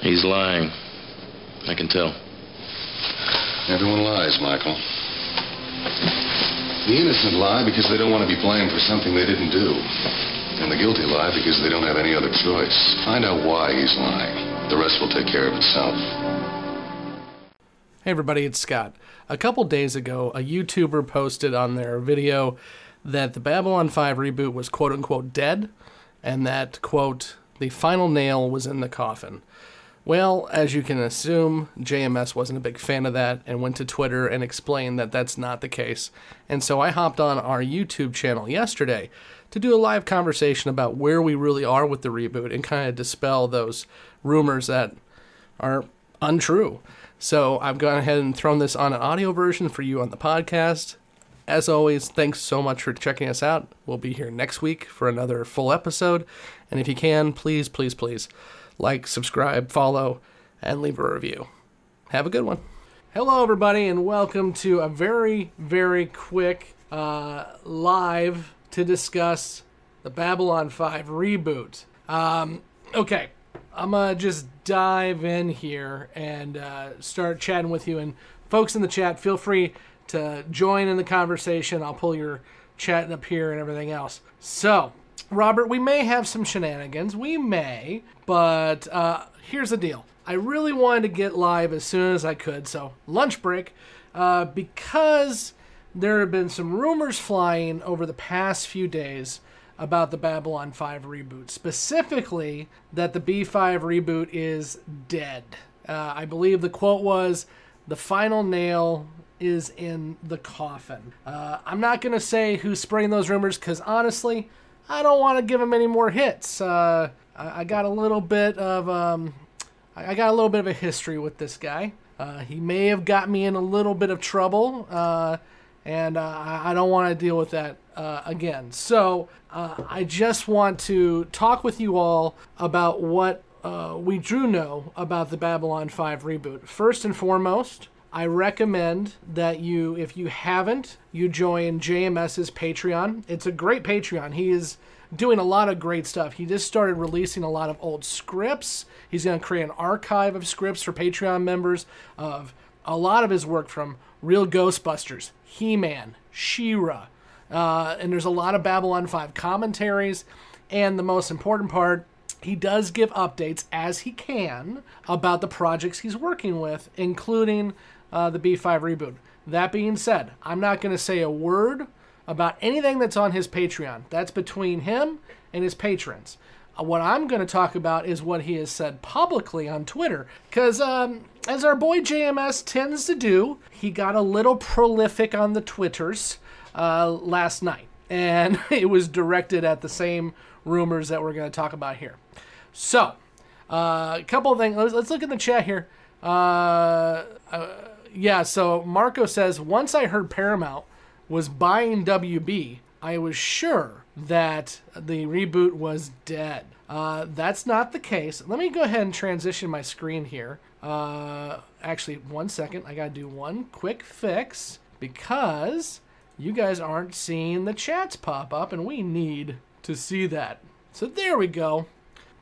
He's lying. I can tell. Everyone lies, Michael. The innocent lie because they don't want to be blamed for something they didn't do. And the guilty lie because they don't have any other choice. Find out why he's lying. The rest will take care of itself. Hey everybody, it's Scott. A couple days ago, a YouTuber posted on their video that the Babylon 5 reboot was quote unquote dead, and that, quote, the final nail was in the coffin. Well, as you can assume, JMS wasn't a big fan of that and went to Twitter and explained that that's not the case. And so I hopped on our YouTube channel yesterday to do a live conversation about where we really are with the reboot and kind of dispel those rumors that are untrue. So I've gone ahead and thrown this on an audio version for you on the podcast. As always, thanks so much for checking us out. We'll be here next week for another full episode. And if you can, please, please, please like, subscribe, follow, and leave a review. Have a good one. Hello, everybody, and welcome to a very, very quick uh, live to discuss the Babylon 5 reboot. Um, okay, I'm gonna just dive in here and uh, start chatting with you. And folks in the chat, feel free to join in the conversation. I'll pull your chat up here and everything else. So, Robert, we may have some shenanigans. We may, but uh, here's the deal. I really wanted to get live as soon as I could, so lunch break, uh, because there have been some rumors flying over the past few days about the Babylon 5 reboot, specifically that the B5 reboot is dead. Uh, I believe the quote was, the final nail is in the coffin. Uh, I'm not going to say who's spreading those rumors because honestly, I don't want to give him any more hits. Uh, I, got a little bit of um, I got a little bit of a history with this guy. Uh, he may have got me in a little bit of trouble, uh, and uh, I don't want to deal with that uh, again. So uh, I just want to talk with you all about what we do know about the Babylon 5 reboot. First and foremost, I recommend that you, if you haven't, you join JMS's Patreon. It's a great Patreon. He is doing a lot of great stuff. He just started releasing a lot of old scripts. He's going to create an archive of scripts for Patreon members of a lot of his work from Real Ghostbusters, He Man, She Ra. Uh, and there's a lot of Babylon 5 commentaries. And the most important part, he does give updates as he can about the projects he's working with, including uh, the B5 reboot. That being said, I'm not going to say a word about anything that's on his Patreon. That's between him and his patrons. Uh, what I'm going to talk about is what he has said publicly on Twitter. Because, um, as our boy JMS tends to do, he got a little prolific on the Twitters uh, last night. And it was directed at the same rumors that we're going to talk about here. So, uh, a couple of things. Let's, let's look in the chat here. Uh, uh yeah, so Marco says once I heard Paramount was buying WB, I was sure that the reboot was dead. Uh, that's not the case. Let me go ahead and transition my screen here. Uh, actually, one second. I gotta do one quick fix because you guys aren't seeing the chats pop up, and we need to see that. So there we go.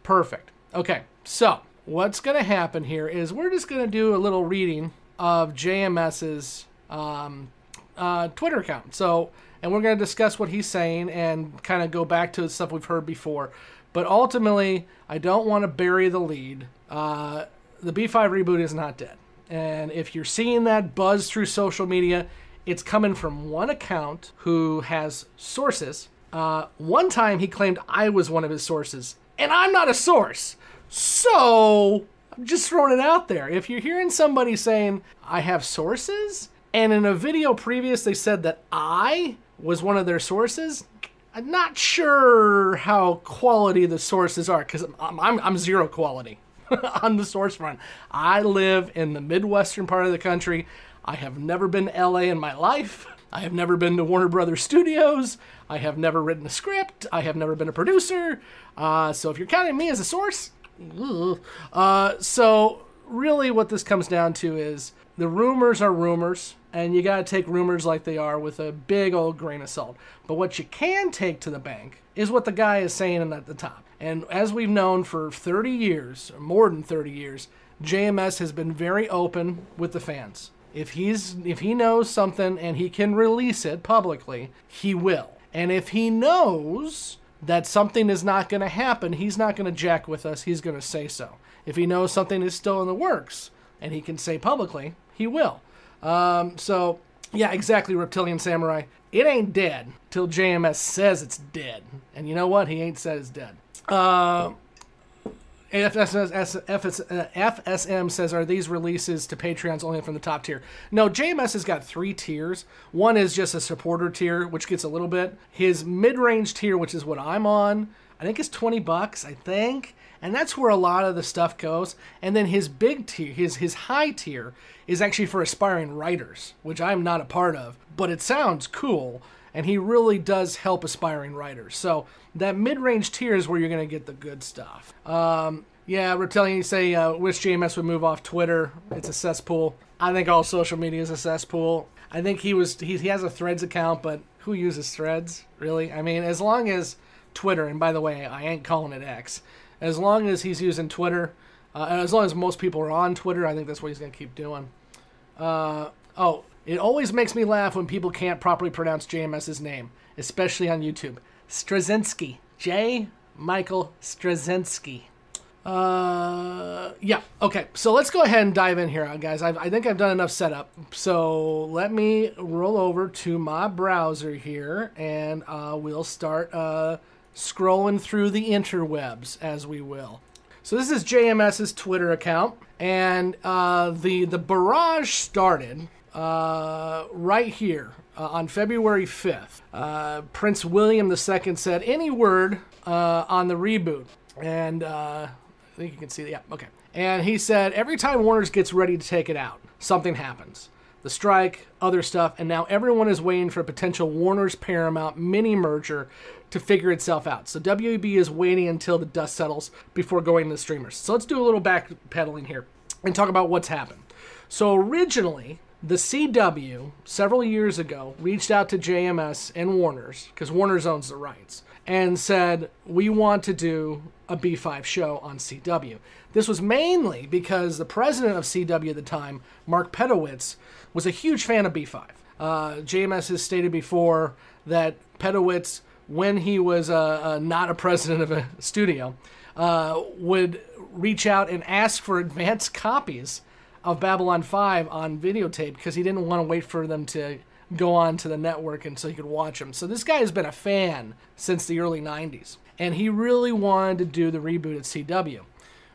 Perfect. Okay, so what's gonna happen here is we're just gonna do a little reading of JMS's um, uh, Twitter account. So, and we're going to discuss what he's saying and kind of go back to stuff we've heard before. But ultimately, I don't want to bury the lead. Uh, the B5 reboot is not dead. And if you're seeing that buzz through social media, it's coming from one account who has sources. Uh, one time he claimed I was one of his sources, and I'm not a source. So just throwing it out there. If you're hearing somebody saying, I have sources, and in a video previous they said that I was one of their sources, I'm not sure how quality the sources are because I'm, I'm, I'm, zero quality on the source front. I live in the Midwestern part of the country. I have never been to LA in my life. I have never been to Warner Brothers Studios. I have never written a script. I have never been a producer. Uh, so if you're counting me as a source, uh, so really, what this comes down to is the rumors are rumors, and you got to take rumors like they are with a big old grain of salt. But what you can take to the bank is what the guy is saying at the top. And as we've known for 30 years, or more than 30 years, JMS has been very open with the fans. If he's if he knows something and he can release it publicly, he will. And if he knows that something is not going to happen, he's not going to jack with us. He's going to say so. If he knows something is still in the works and he can say publicly, he will. Um, so, yeah, exactly, Reptilian Samurai. It ain't dead till JMS says it's dead. And you know what? He ain't said it's dead. Uh, FSM, uh, FSM says, are these releases to Patreons only from the top tier? No, JMS has got three tiers. One is just a supporter tier, which gets a little bit. His mid-range tier, which is what I'm on, I think it's 20 bucks, I think. And that's where a lot of the stuff goes. And then his big tier, his his high tier, is actually for aspiring writers, which I'm not a part of, but it sounds cool and he really does help aspiring writers. So that mid-range tier is where you're going to get the good stuff. Um, yeah, telling you say uh, wish JMS would move off Twitter. It's a cesspool. I think all social media is a cesspool. I think he was he, he has a Threads account, but who uses Threads really? I mean, as long as Twitter, and by the way, I ain't calling it X. As long as he's using Twitter, uh, as long as most people are on Twitter, I think that's what he's going to keep doing. Uh, oh, it always makes me laugh when people can't properly pronounce JMS's name, especially on YouTube. Straczynski. J. Michael Straczynski. Uh, yeah. Okay. So let's go ahead and dive in here, guys. I've, I think I've done enough setup. So let me roll over to my browser here, and uh, we'll start uh, scrolling through the interwebs, as we will. So this is JMS's Twitter account, and uh, the the barrage started uh, right here uh, on February 5th. Uh, Prince William II said, Any word uh, on the reboot? And uh, I think you can see that. Yeah, okay. And he said, Every time Warner's gets ready to take it out, something happens. The strike, other stuff, and now everyone is waiting for a potential Warner's Paramount mini merger to figure itself out. So WB is waiting until the dust settles before going to the streamers. So let's do a little backpedaling here and talk about what's happened. So originally, the CW several years ago reached out to JMS and Warner's because Warner's owns the rights and said we want to do a B5 show on CW. This was mainly because the president of CW at the time, Mark Pedowitz, was a huge fan of B5. Uh, JMS has stated before that Pedowitz, when he was uh, uh, not a president of a studio, uh, would reach out and ask for advance copies of Babylon 5 on videotape because he didn't want to wait for them to go on to the network until he could watch them. So this guy has been a fan since the early 90s. And he really wanted to do the reboot at CW.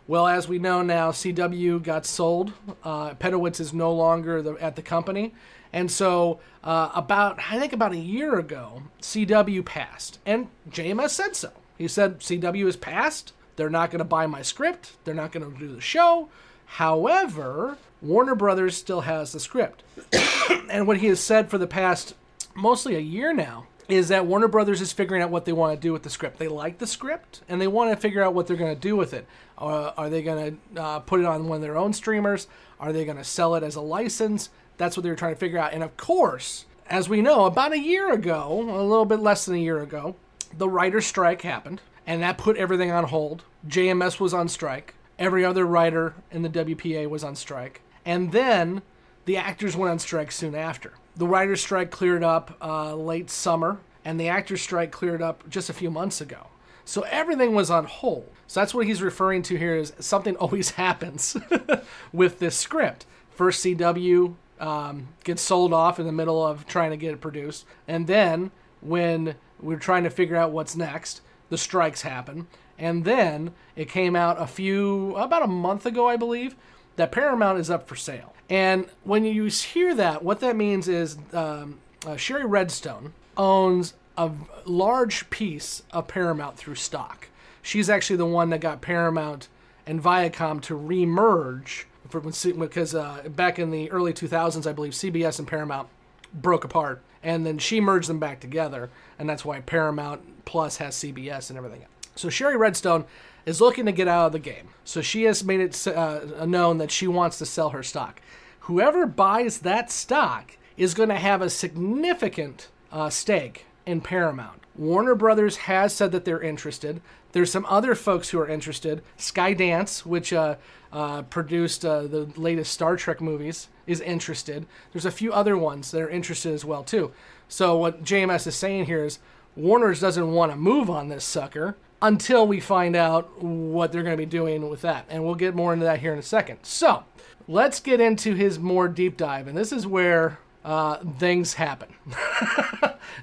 Well, as we know now, CW got sold. Uh, Pedowitz is no longer the, at the company. And so, uh, about, I think about a year ago, CW passed. And JMS said so. He said, CW is passed. They're not going to buy my script. They're not going to do the show. However, Warner Brothers still has the script. and what he has said for the past mostly a year now is that Warner Brothers is figuring out what they want to do with the script. They like the script and they want to figure out what they're going to do with it. Uh, are they going to uh, put it on one of their own streamers? Are they going to sell it as a license? That's what they're trying to figure out. And of course, as we know, about a year ago, a little bit less than a year ago, the writer's strike happened and that put everything on hold. JMS was on strike. Every other writer in the WGA was on strike. And then the actors went on strike soon after. The writer's strike cleared up uh, late summer, and the actors' strike cleared up just a few months ago. So everything was on hold. So that's what he's referring to here is something always happens with this script. First, CW um, gets sold off in the middle of trying to get it produced. And then, when we're trying to figure out what's next, the strikes happen. And then it came out a few, about a month ago, I believe, that Paramount is up for sale. And when you hear that, what that means is um, uh, Shari Redstone owns a large piece of Paramount through stock. She's actually the one that got Paramount and Viacom to remerge because uh, back in the early 2000s, I believe CBS and Paramount broke apart, and then she merged them back together, and that's why Paramount Plus has CBS and everything. So Shari Redstone is looking to get out of the game. So she has made it uh, known that she wants to sell her stock. Whoever buys that stock is going to have a significant uh, stake in Paramount. Warner Brothers has said that they're interested. There's some other folks who are interested. Skydance, which uh, uh, produced uh, the latest Star Trek movies, is interested. There's a few other ones that are interested as well too. So what JMS is saying here is Warner's doesn't want to move on this sucker until we find out what they're going to be doing with that. And we'll get more into that here in a second. So let's get into his more deep dive. And this is where uh, things happen.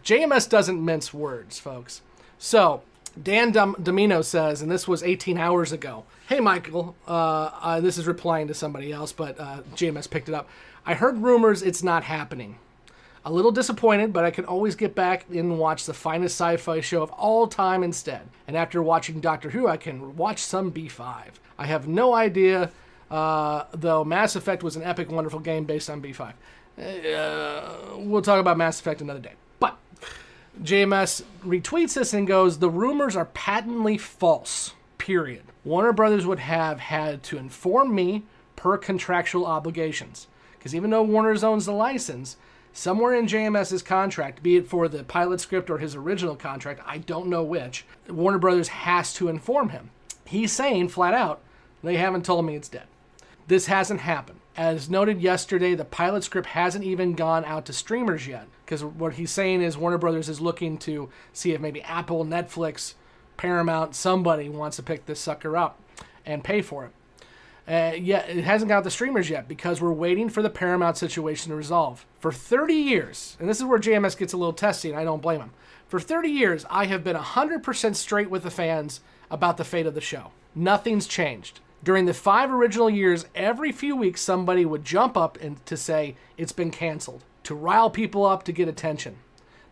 JMS doesn't mince words, folks. So Dan Dom- Domino says, and this was 18 hours ago. Hey, Michael. Uh, uh, this is replying to somebody else, but uh, JMS picked it up. I heard rumors it's not happening. A little disappointed, but I can always get back and watch the finest sci fi show of all time instead. And after watching Doctor Who, I can watch some B5. I have no idea, uh, though Mass Effect was an epic, wonderful game based on B5. Uh, we'll talk about Mass Effect another day. But JMS retweets this and goes, The rumors are patently false, period. Warner Brothers would have had to inform me per contractual obligations. Because even though Warner owns the license, somewhere in JMS's contract, be it for the pilot script or his original contract, I don't know which, Warner Brothers has to inform him. He's saying flat out, they haven't told me it's dead. This hasn't happened. As noted yesterday, the pilot script hasn't even gone out to streamers yet. Because what he's saying is Warner Brothers is looking to see if maybe Apple, Netflix, Paramount, somebody wants to pick this sucker up and pay for it. Uh, yeah, it hasn't got the streamers yet because we're waiting for the Paramount situation to resolve. For 30 years, and this is where JMS gets a little testy, and I don't blame him. For 30 years, I have been 100% straight with the fans about the fate of the show. Nothing's changed. During the five original years, every few weeks somebody would jump up and to say it's been canceled, to rile people up to get attention.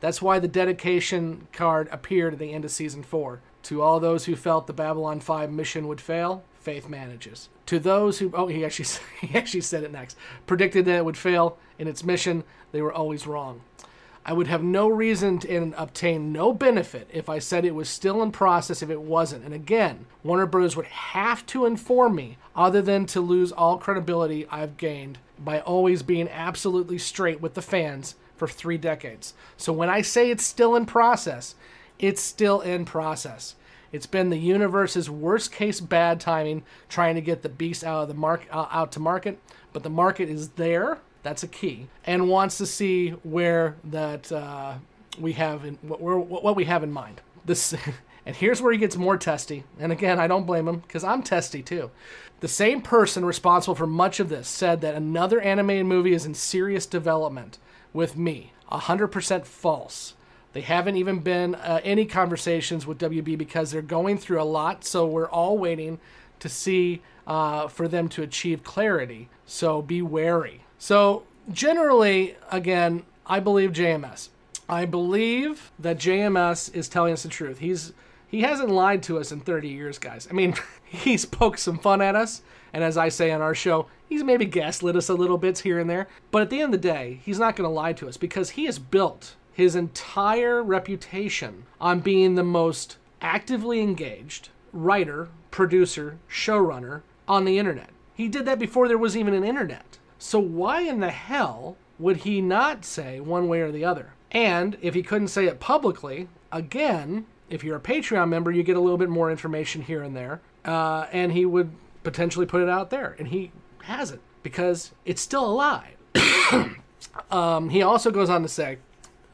That's why the dedication card appeared at the end of season four. To all those who felt the Babylon 5 mission would fail, faith manages. To those who oh he actually he actually said it next, predicted that it would fail in its mission, they were always wrong. I would have no reason to and obtain no benefit if I said it was still in process if it wasn't. And again, Warner Brothers would have to inform me, other than to lose all credibility I've gained by always being absolutely straight with the fans for three decades. So when I say it's still in process, it's still in process. It's been the universe's worst case bad timing trying to get the beast out of the mark out to market, but the market is there that's a key. And wants to see where that uh, we have in what, what we have in mind. This, and here's where he gets more testy. And again, I don't blame him because I'm testy too. The same person responsible for much of this said that another animated movie is in serious development with me. 100% false. They haven't even been uh, any conversations with WB because they're going through a lot. So we're all waiting to see uh, for them to achieve clarity. So be wary. So, generally, again, I believe JMS. I believe that JMS is telling us the truth. He's he hasn't lied to us in 30 years, guys. I mean, he's poked some fun at us, and as I say on our show, he's maybe gaslit us a little bits here and there. But at the end of the day, he's not going to lie to us because he has built his entire reputation on being the most actively engaged writer, producer, showrunner on the internet. He did that before there was even an internet. So why in the hell would he not say one way or the other? And if he couldn't say it publicly, again, if you're a Patreon member, you get a little bit more information here and there. Uh, and he would potentially put it out there. And he hasn't because it's still a lie. um, he also goes on to say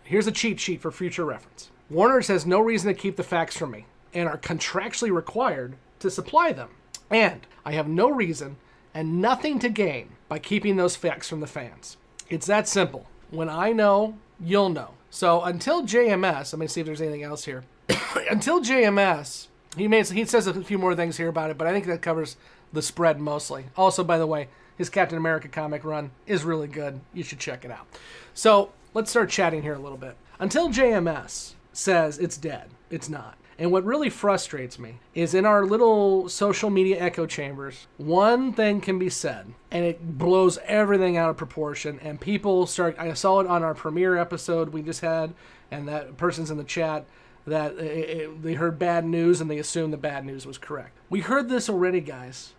here's a cheat sheet for future reference. Warner's has no reason to keep the facts from me and are contractually required to supply them. And I have no reason and nothing to gain by keeping those facts from the fans. It's that simple. When I know, you'll know. So until JMS, let me see if there's anything else here. until JMS, he made he says a few more things here about it, but I think that covers the spread mostly. Also, by the way, his Captain America comic run is really good. You should check it out. So let's start chatting here a little bit. Until JMS says it's dead, it's not. And what really frustrates me is in our little social media echo chambers, one thing can be said and it blows everything out of proportion. And people start, I saw it on our premiere episode we just had, and that person's in the chat that it, it, they heard bad news and they assumed the bad news was correct. We heard this already, guys.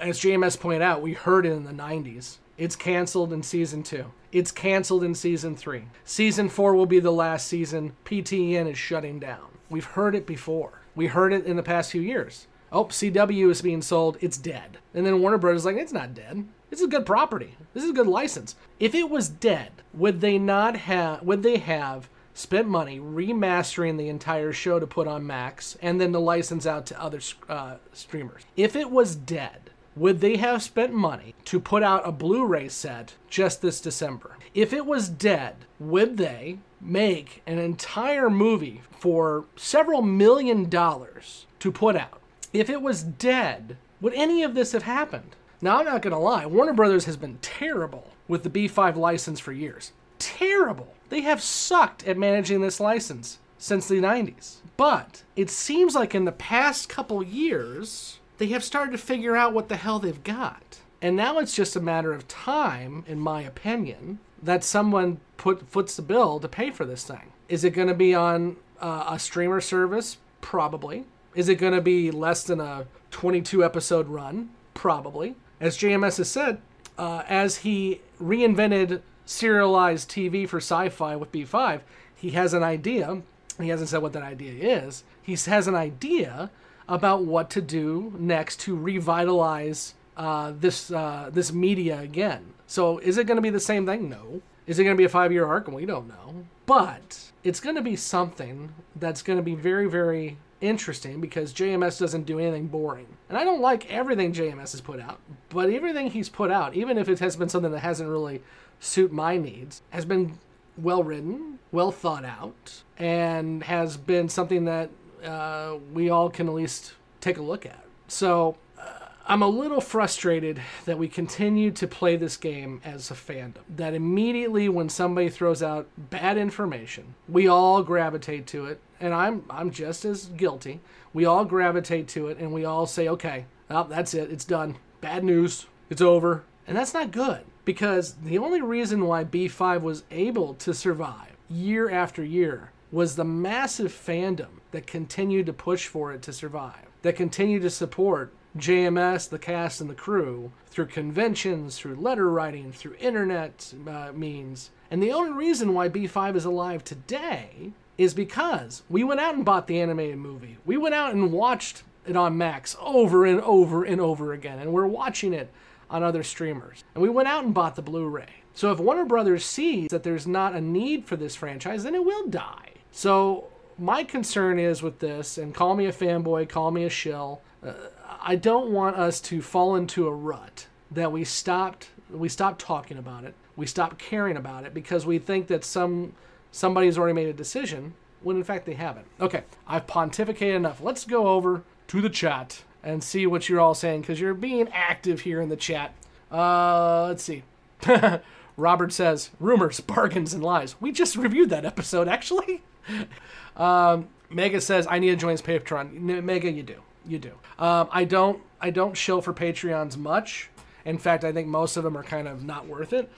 As JMS pointed out, we heard it in the 90s. It's canceled in season two. It's canceled in season three. Season four will be the last season. PTEN is shutting down. We've heard it before. We heard it in the past few years. Oh, CW is being sold. It's dead. And then Warner Brothers is like, it's not dead. This is a good property. This is a good license. If it was dead, would they not have? Would they have spent money remastering the entire show to put on Max and then to license out to other uh, streamers? If it was dead, would they have spent money to put out a Blu-ray set just this December? If it was dead, would they make an entire movie for several million dollars to put out? If it was dead, would any of this have happened? Now, I'm not going to lie, Warner Brothers has been terrible with the B5 license for years. Terrible. They have sucked at managing this license since the 90s. But it seems like in the past couple years, they have started to figure out what the hell they've got. And now it's just a matter of time, in my opinion, that someone put foots the bill to pay for this thing. Is it going to be on uh, a streamer service? Probably. Is it going to be less than a 22 episode run? Probably. As JMS has said, uh, as he reinvented serialized TV for sci fi with B5, he has an idea. He hasn't said what that idea is. He has an idea about what to do next to revitalize uh, this uh, this media again. So is it going to be the same thing? No. Is it going to be a five year arc? We don't know. But it's going to be something that's going to be very very interesting because JMS doesn't do anything boring. And I don't like everything JMS has put out, but everything he's put out, even if it has been something that hasn't really suit my needs, has been well written, well thought out, and has been something that uh, we all can at least take a look at. So uh, I'm a little frustrated that we continue to play this game as a fandom. That immediately when somebody throws out bad information, we all gravitate to it, and I'm I'm just as guilty. We all gravitate to it, and we all say, "Okay, well, that's it. It's done. Bad news. It's over." And that's not good because the only reason why B5 was able to survive year after year was the massive fandom that continue to push for it to survive, that continue to support JMS, the cast, and the crew through conventions, through letter writing, through internet uh, means. And the only reason why B5 is alive today is because we went out and bought the animated movie. We went out and watched it on Max over and over and over again, and we're watching it on other streamers. And we went out and bought the Blu ray. So if Warner Brothers sees that there's not a need for this franchise, then it will die. So my concern is with this, and call me a fanboy, call me a shill. Uh, I don't want us to fall into a rut that we stopped we stopped talking about it, we stopped caring about it because we think that some somebody's already made a decision when in fact they haven't. Okay, I've pontificated enough. Let's go over to the chat and see what you're all saying because you're being active here in the chat. Uh, let's see. Robert says rumors, bargains, and lies. We just reviewed that episode actually. um, Mega says I need to join his Patreon. Mega, you do, you do. Um, I don't, I don't show for Patreons much. In fact, I think most of them are kind of not worth it.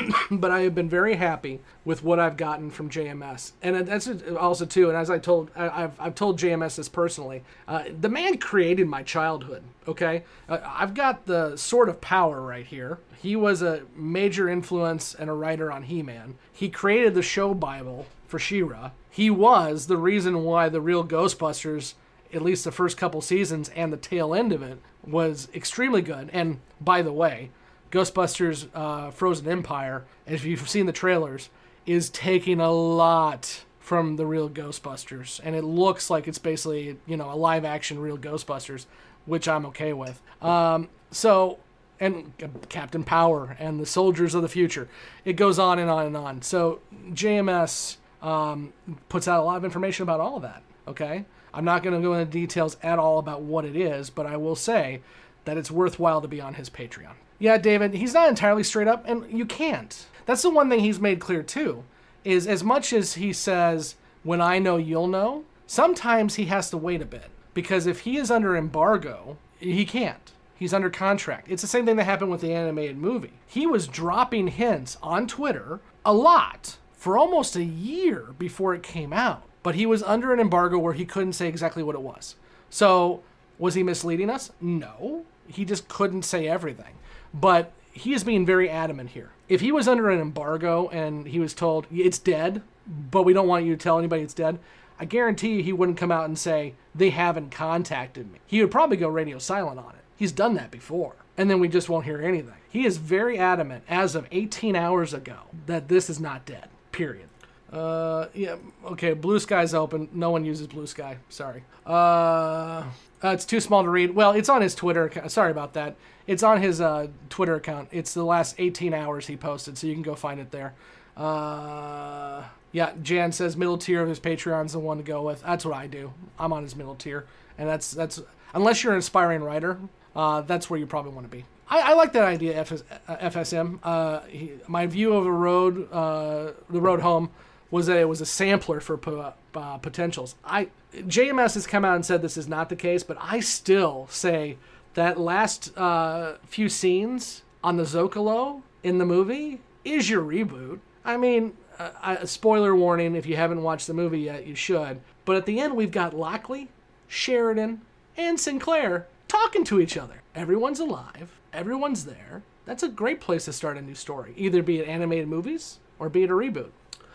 but I have been very happy with what I've gotten from JMS, and that's also too. And as I told, I've I've told JMS this personally. Uh, the man created my childhood. Okay, uh, I've got the sword of power right here. He was a major influence and a writer on He-Man. He created the show Bible for She-Ra. He was the reason why the real Ghostbusters at least the first couple seasons and the tail end of it was extremely good. And by the way, Ghostbusters uh, Frozen Empire, if you've seen the trailers, is taking a lot from the real Ghostbusters, and it looks like it's basically you know a live action real Ghostbusters, which I'm okay with. Um, so and Captain Power and the Soldiers of the Future, it goes on and on and on. So JMS um, puts out a lot of information about all of that. Okay, I'm not going to go into details at all about what it is, but I will say that it's worthwhile to be on his Patreon. Yeah, David, he's not entirely straight up, and you can't. That's the one thing he's made clear too, is as much as he says, when I know, you'll know, sometimes he has to wait a bit. Because if he is under embargo, he can't. He's under contract. It's the same thing that happened with the animated movie. He was dropping hints on Twitter a lot for almost a year before it came out. But he was under an embargo where he couldn't say exactly what it was. So, was he misleading us? No. He just couldn't say everything. But he is being very adamant here. If he was under an embargo and he was told it's dead, but we don't want you to tell anybody it's dead, I guarantee you he wouldn't come out and say they haven't contacted me. He would probably go radio silent on it. He's done that before. And then we just won't hear anything. He is very adamant as of 18 hours ago that this is not dead. Period. Uh, yeah, okay, Bluesky's open. No one uses Blue Sky. Sorry. Uh, uh, it's too small to read. Well, it's on his Twitter account. Sorry about that. It's on his uh, Twitter account. It's the last 18 hours he posted, so you can go find it there. Uh, yeah, Jan says middle tier of his Patreon's the one to go with. That's what I do. I'm on his middle tier, and that's that's unless you're an aspiring writer, uh, that's where you probably want to be. I, I like that idea, FS, uh, FSM. Uh, he, my view of a road, uh, the road home, was that it was a sampler for uh, potentials. I JMS has come out and said this is not the case, but I still say that last uh, few scenes on the Zocalo in the movie is your reboot. I mean, uh, a spoiler warning if you haven't watched the movie yet, you should. But at the end, we've got Lockley, Sheridan, and Sinclair talking to each other. Everyone's alive, everyone's there. That's a great place to start a new story, either be it animated movies or be it a reboot.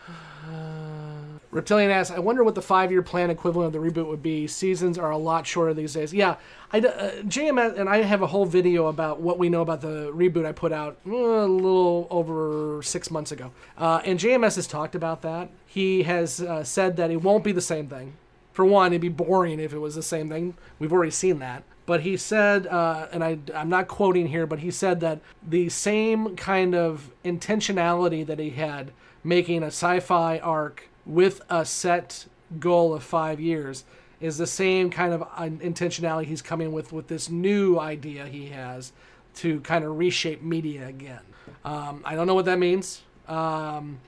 Reptilian asks, I wonder what the five year plan equivalent of the reboot would be. Seasons are a lot shorter these days. Yeah, I, uh, JMS, and I have a whole video about what we know about the reboot I put out uh, a little over six months ago. Uh, and JMS has talked about that. He has uh, said that it won't be the same thing. For one, it'd be boring if it was the same thing. We've already seen that. But he said, uh, and I, I'm not quoting here, but he said that the same kind of intentionality that he had making a sci fi arc with a set goal of five years is the same kind of intentionality he's coming with with this new idea he has to kind of reshape media again. Um, I don't know what that means, um,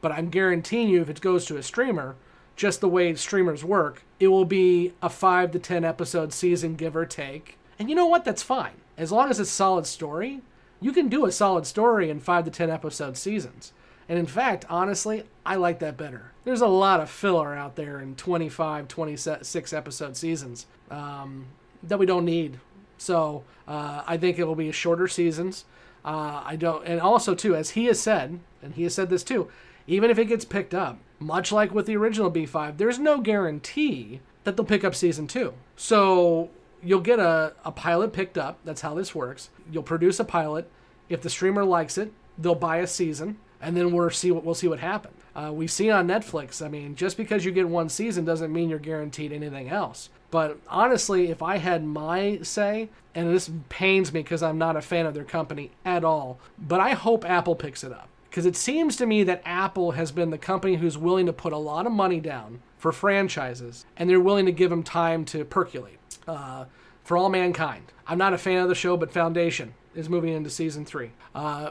but I'm guaranteeing you if it goes to a streamer, just the way streamers work, it will be a five to ten episode season, give or take. And you know what? That's fine. As long as it's solid story, you can do a solid story in five to ten episode seasons. And in fact, honestly, I like that better. There's a lot of filler out there in 25, 26 episode seasons um, that we don't need. So uh, I think it will be shorter seasons. Uh, I don't, and also too, as he has said, and he has said this too, even if it gets picked up, much like with the original B5, there's no guarantee that they'll pick up season two. So you'll get a, a pilot picked up. That's how this works. You'll produce a pilot. If the streamer likes it, they'll buy a season and then we'll see what we'll see what happens. Uh, we see on Netflix. I mean, just because you get one season doesn't mean you're guaranteed anything else. But honestly, if I had my say, and this pains me because I'm not a fan of their company at all, but I hope Apple picks it up because it seems to me that Apple has been the company who's willing to put a lot of money down for franchises, and they're willing to give them time to percolate. Uh, for all mankind, I'm not a fan of the show, but Foundation is moving into season three. Uh,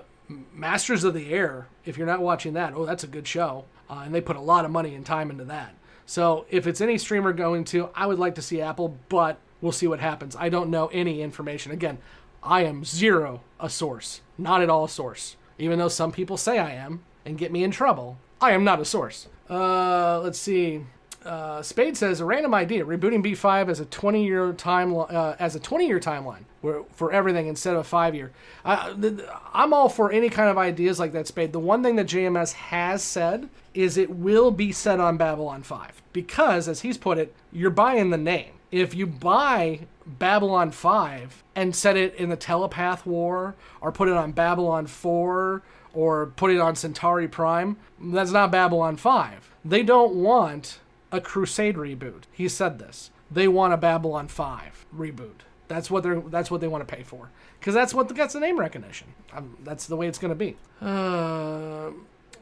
Masters of the Air, if you're not watching that, oh, that's a good show. Uh, and they put a lot of money and time into that. So if it's any streamer going to, I would like to see Apple, but we'll see what happens. I don't know any information. Again, I am zero a source, not at all a source. Even though some people say I am and get me in trouble, I am not a source. Uh, let's see uh, Spade says a random idea: rebooting B5 as a 20 year time uh, as a 20 year timeline for everything instead of a five year. I'm all for any kind of ideas like that, Spade. The one thing that JMS has said is it will be set on Babylon 5 because, as he's put it, you're buying the name. If you buy Babylon 5 and set it in the Telepath War or put it on Babylon 4 or put it on Centauri Prime, that's not Babylon 5. They don't want a Crusade reboot. He said this. They want a Babylon 5 reboot. That's what they're. That's what they want to pay for, because that's what gets the name recognition. Um, that's the way it's going to be. Uh,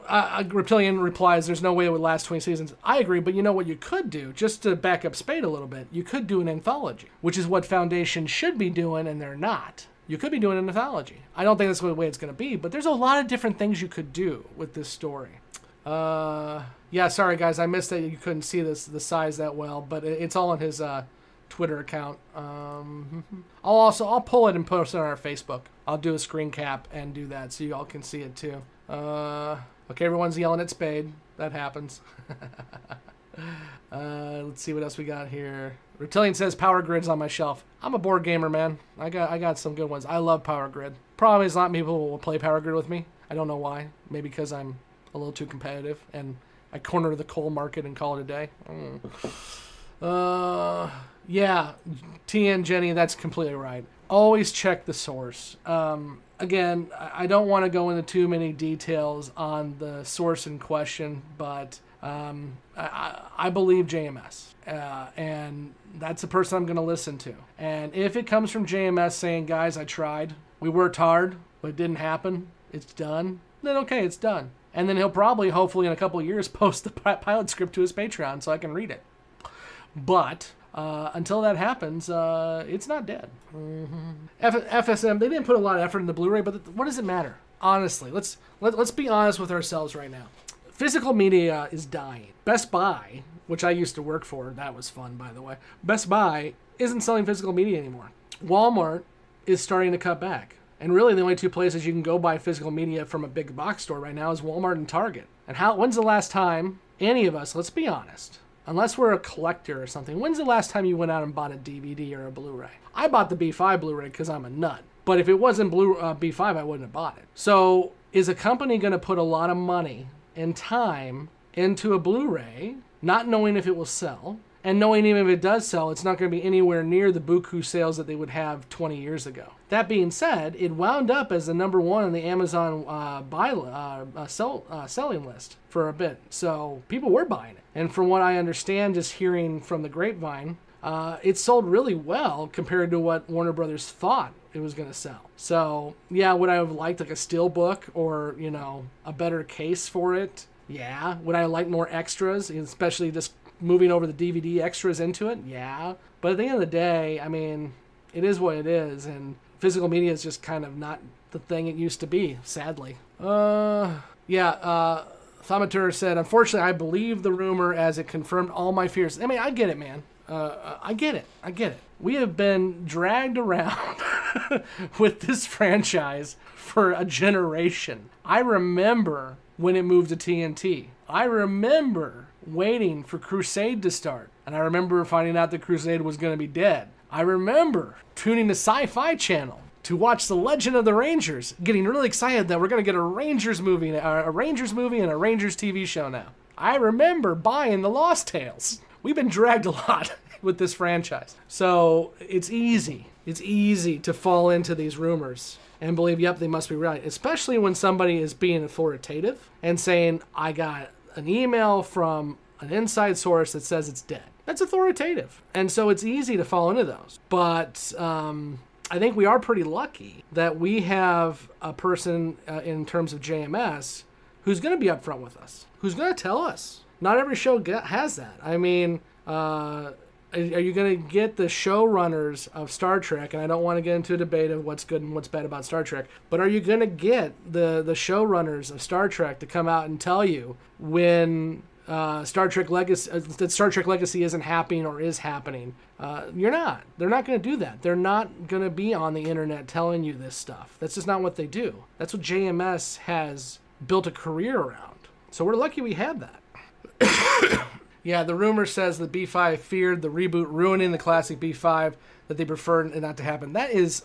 uh, Reptilian replies, "There's no way it would last 20 seasons." I agree, but you know what you could do, just to back up Spade a little bit. You could do an anthology, which is what Foundation should be doing, and they're not. You could be doing an anthology. I don't think that's the way it's going to be, but there's a lot of different things you could do with this story. Uh, yeah, sorry guys, I missed that you couldn't see this the size that well, but it's all on his uh, Twitter account. Um, I'll also I'll pull it and post it on our Facebook. I'll do a screen cap and do that so you all can see it too. Uh, okay, everyone's yelling at Spade. That happens. Uh, let's see what else we got here. Reptilian says Power Grid's on my shelf. I'm a board gamer, man. I got I got some good ones. I love Power Grid. Problem is, not people will play Power Grid with me. I don't know why. Maybe because I'm a little too competitive and I corner the coal market and call it a day. Mm. Uh, yeah, T and Jenny, that's completely right. Always check the source. Um, again, I don't want to go into too many details on the source in question, but um, I, I I believe JMS, uh, and that's the person I'm going to listen to. And if it comes from JMS saying, "Guys, I tried, we worked hard, but it didn't happen," it's done. Then okay, it's done. And then he'll probably, hopefully, in a couple of years, post the pilot script to his Patreon so I can read it. But uh, until that happens, uh, it's not dead. F- FSM, they didn't put a lot of effort in the Blu-ray, but th- what does it matter? Honestly, let's let, let's be honest with ourselves right now. Physical media is dying. Best Buy, which I used to work for, that was fun, by the way. Best Buy isn't selling physical media anymore. Walmart is starting to cut back. And really, the only two places you can go buy physical media from a big box store right now is Walmart and Target. And how? When's the last time any of us? Let's be honest. Unless we're a collector or something, when's the last time you went out and bought a DVD or a Blu-ray? I bought the B5 Blu-ray because I'm a nut. But if it wasn't Blue uh, B5, I wouldn't have bought it. So, is a company going to put a lot of money and time into a Blu-ray, not knowing if it will sell, and knowing even if it does sell, it's not going to be anywhere near the buku sales that they would have 20 years ago. That being said, it wound up as the number one on the Amazon uh, buy uh, uh, sell, uh, selling list for a bit. So people were buying it, and from what I understand, just hearing from the grapevine, uh, it sold really well compared to what Warner Brothers thought it was going to sell. So yeah, would I have liked like a steel book or you know a better case for it? Yeah. Would I like more extras, especially just moving over the DVD extras into it? Yeah. But at the end of the day, I mean, it is what it is, and physical media is just kind of not the thing it used to be, sadly. Uh, yeah, uh, Thaumaturg said, Unfortunately, I believe the rumor as it confirmed all my fears. I mean, I get it, man. Uh, I get it. I get it. We have been dragged around with this franchise for a generation. I remember when it moved to TNT. I remember waiting for Crusade to start. And I remember finding out that Crusade was going to be dead. I remember tuning to Sci Fi Channel to watch The Legend of the Rangers, getting really excited that we're going to get a Rangers movie, a Rangers movie, and a Rangers TV show now. I remember buying The Lost Tales. We've been dragged a lot with this franchise. So it's easy. It's easy to fall into these rumors and believe, yep, they must be right. Especially when somebody is being authoritative and saying, I got an email from an inside source that says it's dead. That's authoritative. And so it's easy to fall into those. But um, I think we are pretty lucky that we have a person uh, in terms of JMS who's going to be upfront with us, who's going to tell us. Not every show has that. I mean, uh, are you going to get the showrunners of Star Trek? And I don't want to get into a debate of what's good and what's bad about Star Trek, but are you going to get the the showrunners of Star Trek to come out and tell you when uh, Star Trek Legacy uh, that Star Trek Legacy isn't happening or is happening? Uh, you're not. They're not going to do that. They're not going to be on the internet telling you this stuff. That's just not what they do. That's what JMS has built a career around. So we're lucky we have that. Yeah, the rumor says that B5 feared the reboot ruining the classic B5, that they preferred it not to happen. That is,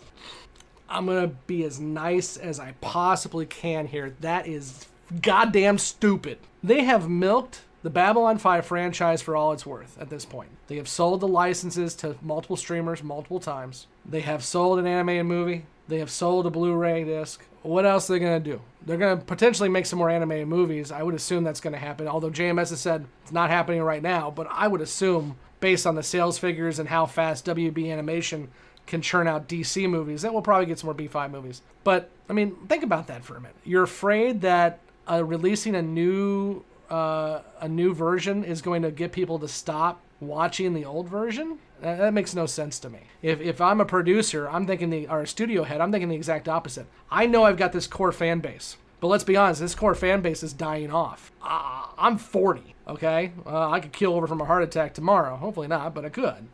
I'm going to be as nice as I possibly can here. That is goddamn stupid. They have milked the Babylon 5 franchise for all it's worth at this point. They have sold the licenses to multiple streamers multiple times. They have sold an anime and movie. They have sold a Blu-ray disc. What else are they going to do? They're going to potentially make some more animated movies. I would assume that's going to happen. Although JMS has said it's not happening right now, but I would assume based on the sales figures and how fast WB Animation can churn out DC movies, that we'll probably get some more B5 movies. But I mean, think about that for a minute. You're afraid that uh, releasing a new uh, a new version is going to get people to stop watching the old version? That, makes no sense to me. If, if I'm a producer, I'm thinking the or a studio head, I'm thinking the exact opposite. I know I've got this core fan base, but let's be honest, this core fan base is dying off. Uh, I'm 40, okay? Uh, I could kill over from a heart attack tomorrow. Hopefully not, but I could.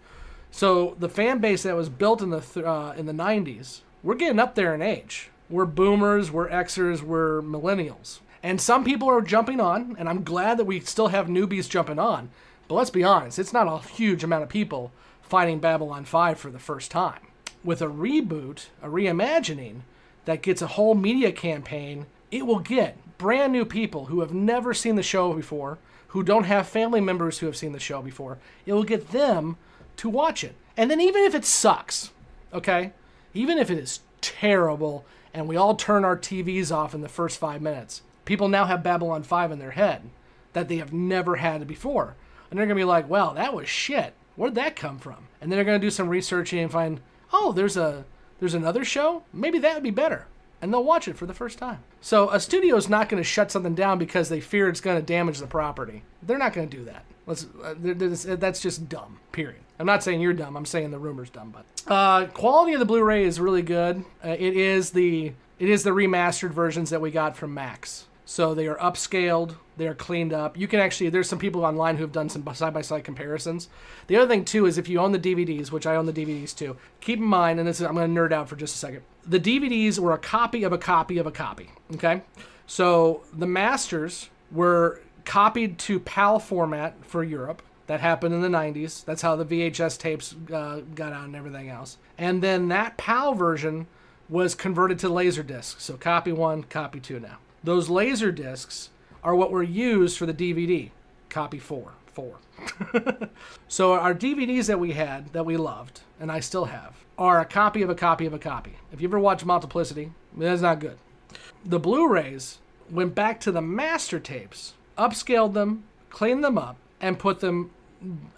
So the fan base that was built in the th- uh, in the 90s, we're getting up there in age. We're boomers, we're Xers, we're millennials. And some people are jumping on, and I'm glad that we still have newbies jumping on. But let's be honest, it's not a huge amount of people fighting Babylon 5 for the first time. With a reboot, a reimagining that gets a whole media campaign, it will get brand new people who have never seen the show before, who don't have family members who have seen the show before. It will get them to watch it. And then even if it sucks, okay? Even if it is terrible and we all turn our TVs off in the first 5 minutes, people now have Babylon 5 in their head that they have never had before. And they're going to be like, "Well, that was shit. Where'd that come from?" And then they're to do some researching and find, "Oh, there's a there's another show? Maybe that would be better." And they'll watch it for the first time. So a studio is not going to shut something down because they fear it's going to damage the property. They're not going to do that. Let's, uh, th- th- that's just dumb. Period. I'm not saying you're dumb. I'm saying the rumor's dumb. But uh, quality of the Blu-ray is really good. Uh, it is the it is the remastered versions that we got from Max. So they are upscaled, they are cleaned up. You can actually, there's some people online who have done some side by side comparisons. The other thing, too, is if you own the DVDs, which I own the DVDs too, keep in mind, and this is, I'm going to nerd out for just a second. The DVDs were a copy of a copy of a copy, okay? So the masters were copied to PAL format for Europe. That happened in the 90s. That's how the VHS tapes uh, got out and everything else. And then that PAL version was converted to Laserdisc. So copy one, copy two now. Those laser discs are what were used for the DVD. Copy four. Four. so our DVDs that we had, that we loved, and I still have, are a copy of a copy of a copy. If you ever watch Multiplicity, that's not good. The Blu-rays went back to the master tapes, upscaled them, cleaned them up, and put them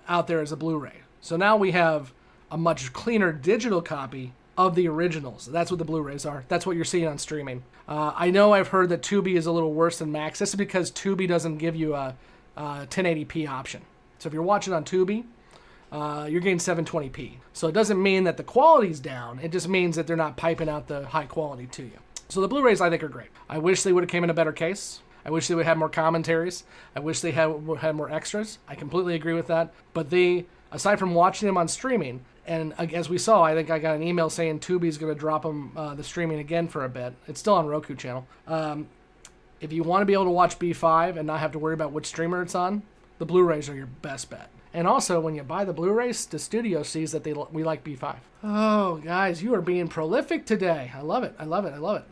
out there as a Blu-ray. So now we have a much cleaner digital copy of the originals. That's what the Blu-rays are. That's what you're seeing on streaming. Uh, I know I've heard that Tubi is a little worse than Max. This is because Tubi doesn't give you a, a 1080p option. So if you're watching on Tubi, uh, you're getting 720p. So it doesn't mean that the quality's down. It just means that they're not piping out the high quality to you. So the Blu-rays I think are great. I wish they would have came in a better case. I wish they would have more commentaries. I wish they had had more extras. I completely agree with that. But they, aside from watching them on streaming, and as we saw, I think I got an email saying Tubi's going to drop them uh, the streaming again for a bit. It's still on Roku channel. Um, if you want to be able to watch B5 and not have to worry about which streamer it's on, the Blu-rays are your best bet. And also, when you buy the Blu-rays, the studio sees that they we like B5. Oh, guys, you are being prolific today. I love it. I love it. I love it.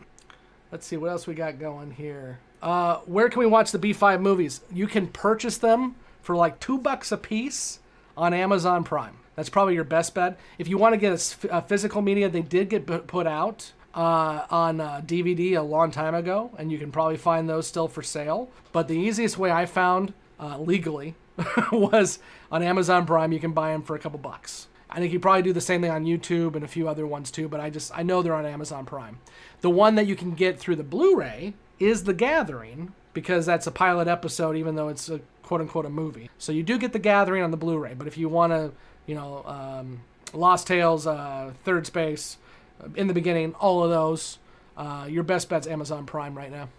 Let's see what else we got going here. Uh, where can we watch the B5 movies? You can purchase them for like two bucks a piece on Amazon Prime. That's probably your best bet. If you want to get a, a physical media, they did get put out uh, on uh, DVD a long time ago, and you can probably find those still for sale. But the easiest way I found uh, legally was on Amazon Prime. You can buy them for a couple bucks. I think you probably do the same thing on YouTube and a few other ones too, but I just I know they're on Amazon Prime. The one that you can get through the Blu-ray is The Gathering because that's a pilot episode, even though it's a quote unquote a movie. So you do get The Gathering on the Blu-ray, but if you want to, you know, um, Lost Tales, uh, Third Space, in the beginning, all of those, uh, your best bet's Amazon Prime right now.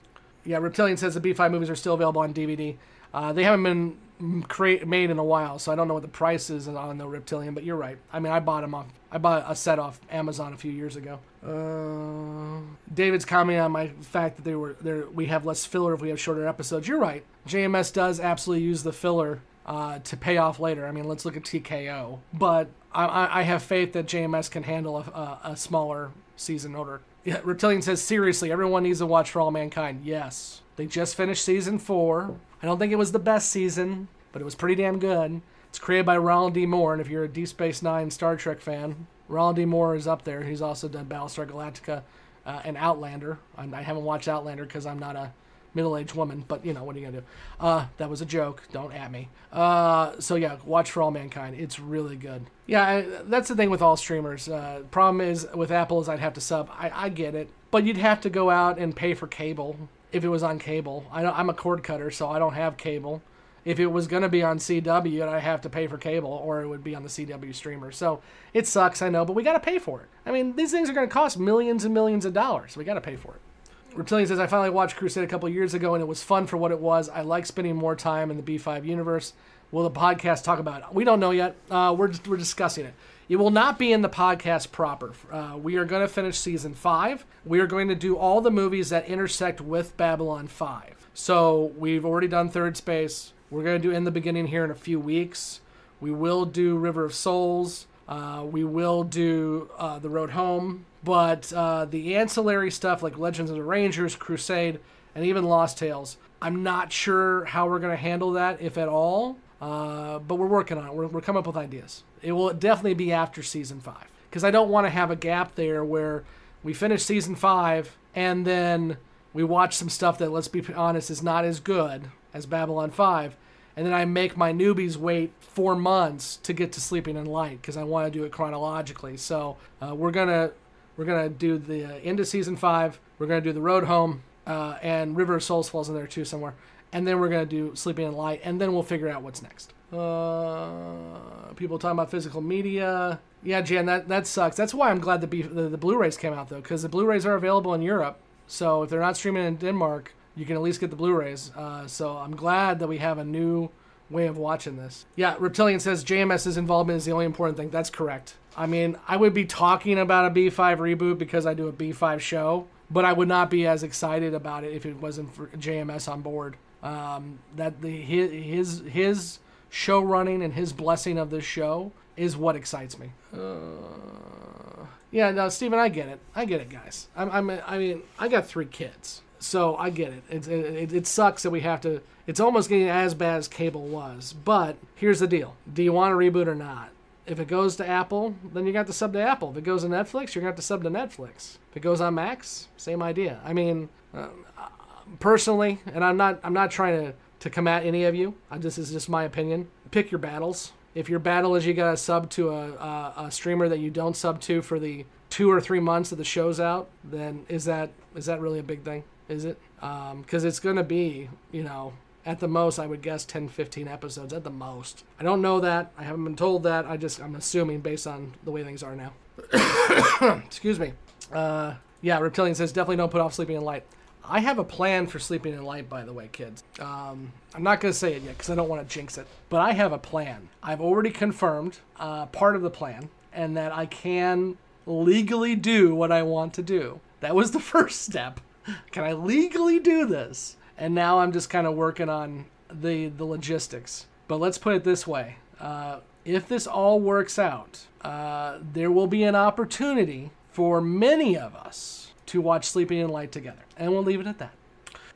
Yeah, Reptilian says the B5 movies are still available on DVD. Uh, they haven't been create, made in a while, so I don't know what the price is on the Reptilian. But you're right. I mean, I bought them off. I bought a set off Amazon a few years ago. Uh, David's commenting on my fact that they were there. We have less filler if we have shorter episodes. You're right. JMS does absolutely use the filler uh, to pay off later. I mean, let's look at TKO. But I, I have faith that JMS can handle a, a, a smaller season order. Yeah, Reptilian says, seriously, everyone needs to watch For All Mankind. Yes. They just finished season four. I don't think it was the best season, but it was pretty damn good. It's created by Ronald D. Moore, and if you're a Deep Space Nine Star Trek fan, Ronald D. Moore is up there. He's also done Battlestar Galactica uh, and Outlander. I, I haven't watched Outlander because I'm not a middle-aged woman, but you know what are you gonna do? Uh, that was a joke. Don't at me. Uh, so yeah, watch For All Mankind. It's really good. Yeah, I, that's the thing with all streamers. Uh, problem is with Apple is I'd have to sub. I, I get it, but you'd have to go out and pay for cable if it was on cable. I I'm a cord cutter, so I don't have cable. If it was going to be on CW, I'd have to pay for cable, or it would be on the CW streamer. So it sucks, I know, but we got to pay for it. I mean, these things are going to cost millions and millions of dollars. We got to pay for it. Reptilian says, I finally watched Crusade a couple years ago and it was fun for what it was. I like spending more time in the B5 universe. Will the podcast talk about it? We don't know yet. Uh, we're, we're discussing it. It will not be in the podcast proper. Uh, we are going to finish season five. We are going to do all the movies that intersect with Babylon 5. So we've already done Third Space. We're gonna do in the beginning here in a few weeks. We will do River of Souls. Uh, we will do uh, the Road Home, but uh, the ancillary stuff like Legends of the Rangers, Crusade, and even Lost Tales, I'm not sure how we're gonna handle that, if at all. Uh, but we're working on it. We're, we're coming up with ideas. It will definitely be after season five because I don't want to have a gap there where we finish season five and then we watch some stuff that, let's be honest, is not as good as Babylon 5. And then I make my newbies wait four months to get to Sleeping in Light because I want to do it chronologically. So uh, we're gonna we're gonna do the uh, end of season five. We're gonna do the Road Home, uh, and River of Souls falls in there too somewhere. And then we're gonna do Sleeping in Light, and then we'll figure out what's next. Uh, people talking about physical media. Yeah, Jan, that, that sucks. That's why I'm glad the, the, the Blu-rays came out though, because the Blu-rays are available in Europe. So if they're not streaming in Denmark, you can at least get the Blu-rays. Uh, so I'm glad that we have a new way of watching this. Yeah, Reptilian says JMS's involvement is the only important thing. That's correct. I mean, I would be talking about a B5 reboot because I do a B5 show, but I would not be as excited about it if it wasn't for JMS on board. Um, that the his his show running and his blessing of this show is what excites me. Uh, yeah, no, Steven, I get it. I get it, guys. I'm, I'm, I mean, I got three kids, so I get it. It, it. it sucks that we have to. It's almost getting as bad as cable was. But here's the deal: Do you want to reboot or not? If it goes to Apple, then you got to sub to Apple. If it goes to Netflix, you're gonna have to sub to Netflix. If it goes on Max, same idea. I mean, uh, personally, and I'm not, I'm not trying to to come at any of you. I, this is just my opinion. Pick your battles. If your battle is you got to sub to a, a, a streamer that you don't sub to for the two or three months that the show's out, then is that is that really a big thing? Is it? Because um, it's going to be, you know, at the most, I would guess 10, 15 episodes at the most. I don't know that. I haven't been told that. I just, I'm assuming based on the way things are now. Excuse me. Uh, yeah, Reptilian says definitely don't put off sleeping in light. I have a plan for sleeping in light, by the way, kids. Um, I'm not going to say it yet because I don't want to jinx it, but I have a plan. I've already confirmed uh, part of the plan and that I can legally do what I want to do. That was the first step. Can I legally do this? And now I'm just kind of working on the the logistics. But let's put it this way: uh, if this all works out, uh, there will be an opportunity for many of us to watch Sleeping in Light together. And we'll leave it at that.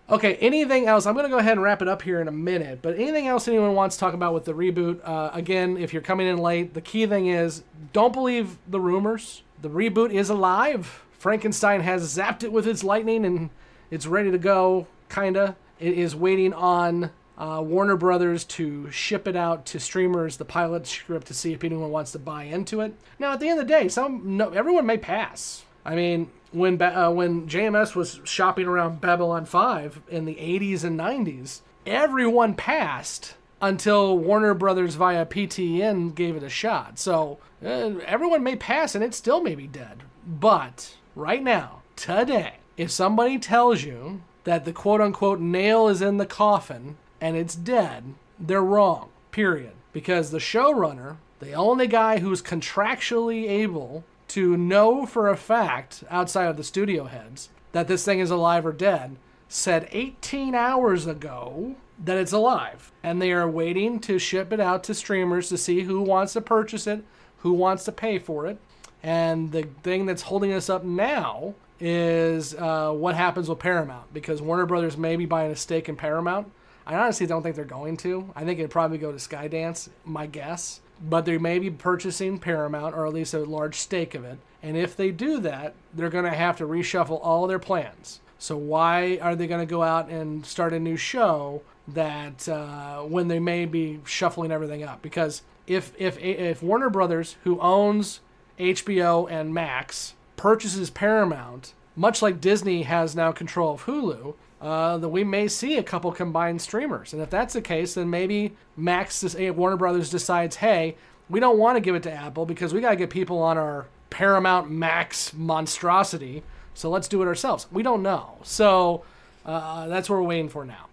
Okay, anything else? I'm going to go ahead and wrap it up here in a minute, but anything else anyone wants to talk about with the reboot? Uh, again, if you're coming in late, the key thing is don't believe the rumors. The reboot is alive. Frankenstein has zapped it with its lightning and it's ready to go, kinda. It is waiting on uh, Warner Brothers to ship it out to streamers, the pilot script, to see if anyone wants to buy into it. Now, at the end of the day, some no, everyone may pass. I mean, when uh, when JMS was shopping around Babylon 5 in the 80s and 90s, everyone passed until Warner Brothers via PTEN gave it a shot. So uh, everyone may pass and it still may be dead. But right now, today, if somebody tells you that the quote unquote nail is in the coffin and it's dead, they're wrong. Period. Because the showrunner, the only guy who's contractually able to know for a fact, outside of the studio heads, that this thing is alive or dead, said 18 hours ago that it's alive. And they are waiting to ship it out to streamers to see who wants to purchase it, who wants to pay for it. And the thing that's holding us up now is uh, what happens with Paramount because Warner Brothers may be buying a stake in Paramount. I honestly don't think they're going to. I think it'd probably go to Skydance, my guess but they may be purchasing Paramount or at least a large stake of it. And if they do that, they're going to have to reshuffle all their plans. So why are they going to go out and start a new show that uh, when they may be shuffling everything up? Because if if if Warner Brothers, who owns HBO and Max, purchases Paramount, much like Disney has now control of Hulu, uh, that we may see a couple combined streamers. And if that's the case, then maybe Max, eh, Warner Brothers decides, hey, we don't want to give it to Apple because we got to get people on our Paramount Max monstrosity. So let's do it ourselves. We don't know. So uh, that's what we're waiting for now.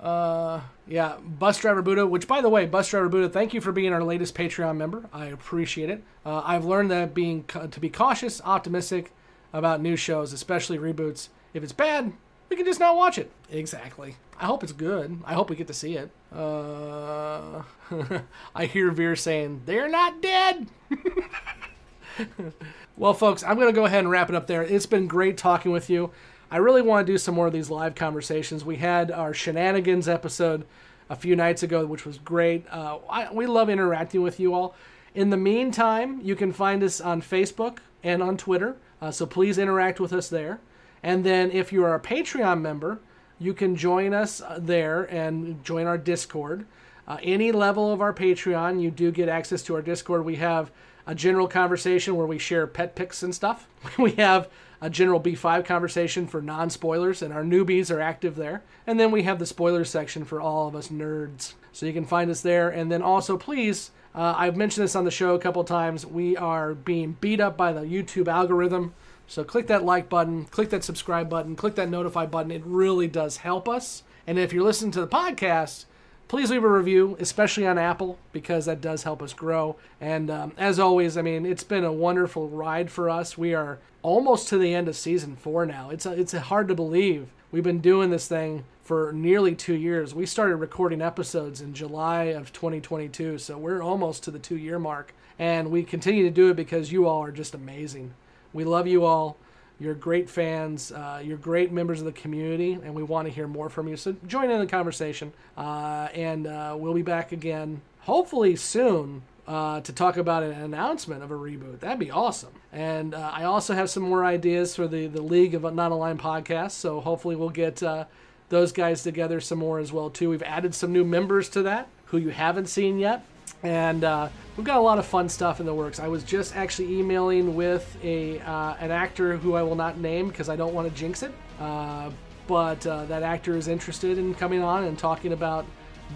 Uh, yeah, Bus Driver Buddha, which by the way, Bus Driver Buddha, thank you for being our latest Patreon member. I appreciate it. Uh, I've learned that being to be cautious, optimistic about new shows, especially reboots. If it's bad, we can just not watch it. Exactly. I hope it's good. I hope we get to see it. Uh, I hear Veer saying, they're not dead. well, folks, I'm going to go ahead and wrap it up there. It's been great talking with you. I really want to do some more of these live conversations. We had our shenanigans episode a few nights ago, which was great. Uh, I, we love interacting with you all. In the meantime, you can find us on Facebook and on Twitter, uh, so please interact with us there. And then if you are a Patreon member, you can join us uh, there and join our Discord. Uh, any level of our Patreon, you do get access to our Discord. We have a general conversation where we share pet pics and stuff. we have a general B5 conversation for non spoilers, and our newbies are active there. And then we have the spoilers section for all of us nerds. So you can find us there. And then also, please, uh, I've mentioned this on the show a couple times. We are being beat up by the YouTube algorithm. So click that like button, click that subscribe button, click that notify button. It really does help us. And if you're listening to the podcast, please leave a review, especially on Apple, because that does help us grow. And um, as always, I mean, it's been a wonderful ride for us. We are almost to the end of season four now. It's a, it's a hard to believe. We've been doing this thing for nearly two years. We started recording episodes in July of 2022, so we're almost to the two year mark. And we continue to do it because you all are just amazing. We love you all. You're great fans. Uh, you're great members of the community, and we want to hear more from you. So join in the conversation, uh, and uh, we'll be back again, hopefully soon, uh, to talk about an announcement of a reboot. That'd be awesome. And uh, I also have some more ideas for the the League of Non-Aligned podcasts. So hopefully we'll get uh, those guys together some more as well too. We've added some new members to that who you haven't seen yet and uh, we've got a lot of fun stuff in the works. I was just actually emailing with a uh, an actor who I will not name because I don't want to jinx it. Uh, but uh, that actor is interested in coming on and talking about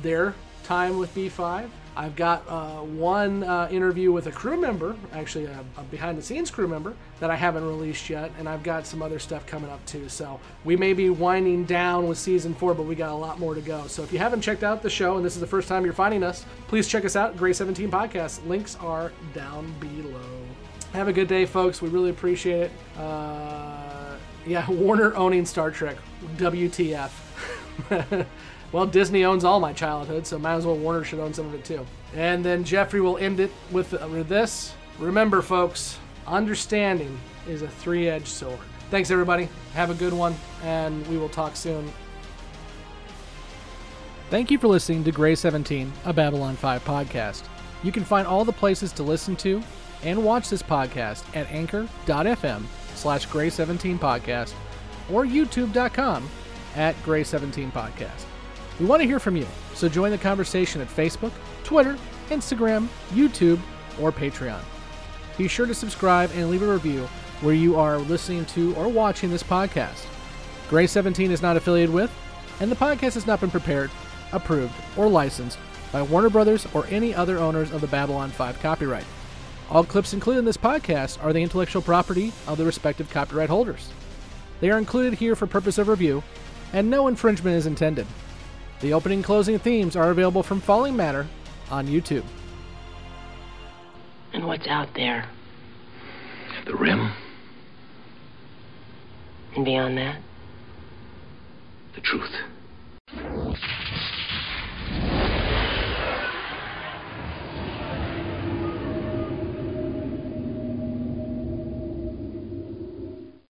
their time with B5. I've got uh, one uh, interview with a crew member, actually a, a behind the scenes crew member, that I haven't released yet, and I've got some other stuff coming up too. So we may be winding down with season four, but we got a lot more to go. So if you haven't checked out the show and this is the first time you're finding us, please check us out, Grey 17 Podcast. Links are down below. Have a good day, folks. We really appreciate it. Uh, yeah, Warner owning Star Trek. WTF. Well, Disney owns all my childhood, so might as well Warner should own some of it too. And then Jeffrey will end it with, uh, this. Remember, folks, understanding is a three edged sword. Thanks, everybody. Have a good one, and we will talk soon. Thank you for listening to Grey 17, a Babylon 5 podcast. You can find all the places to listen to and watch this podcast at anchor.fm slash Grey 17 podcast or youtube.com at Grey 17 podcast. We want to hear from you, so join the conversation at Facebook, Twitter, Instagram, YouTube, or Patreon. Be sure to subscribe and leave a review where you are listening to or watching this podcast. Grey 17 is not affiliated with, and the podcast has not been prepared, approved, or licensed by Warner Brothers or any other owners of the Babylon 5 copyright. All clips included in this podcast are the intellectual property of the respective copyright holders. They are included here for purpose of review, and no infringement is intended. The opening and closing themes are available from Falling Matter on YouTube. And what's out there? The rim, And beyond that? the truth.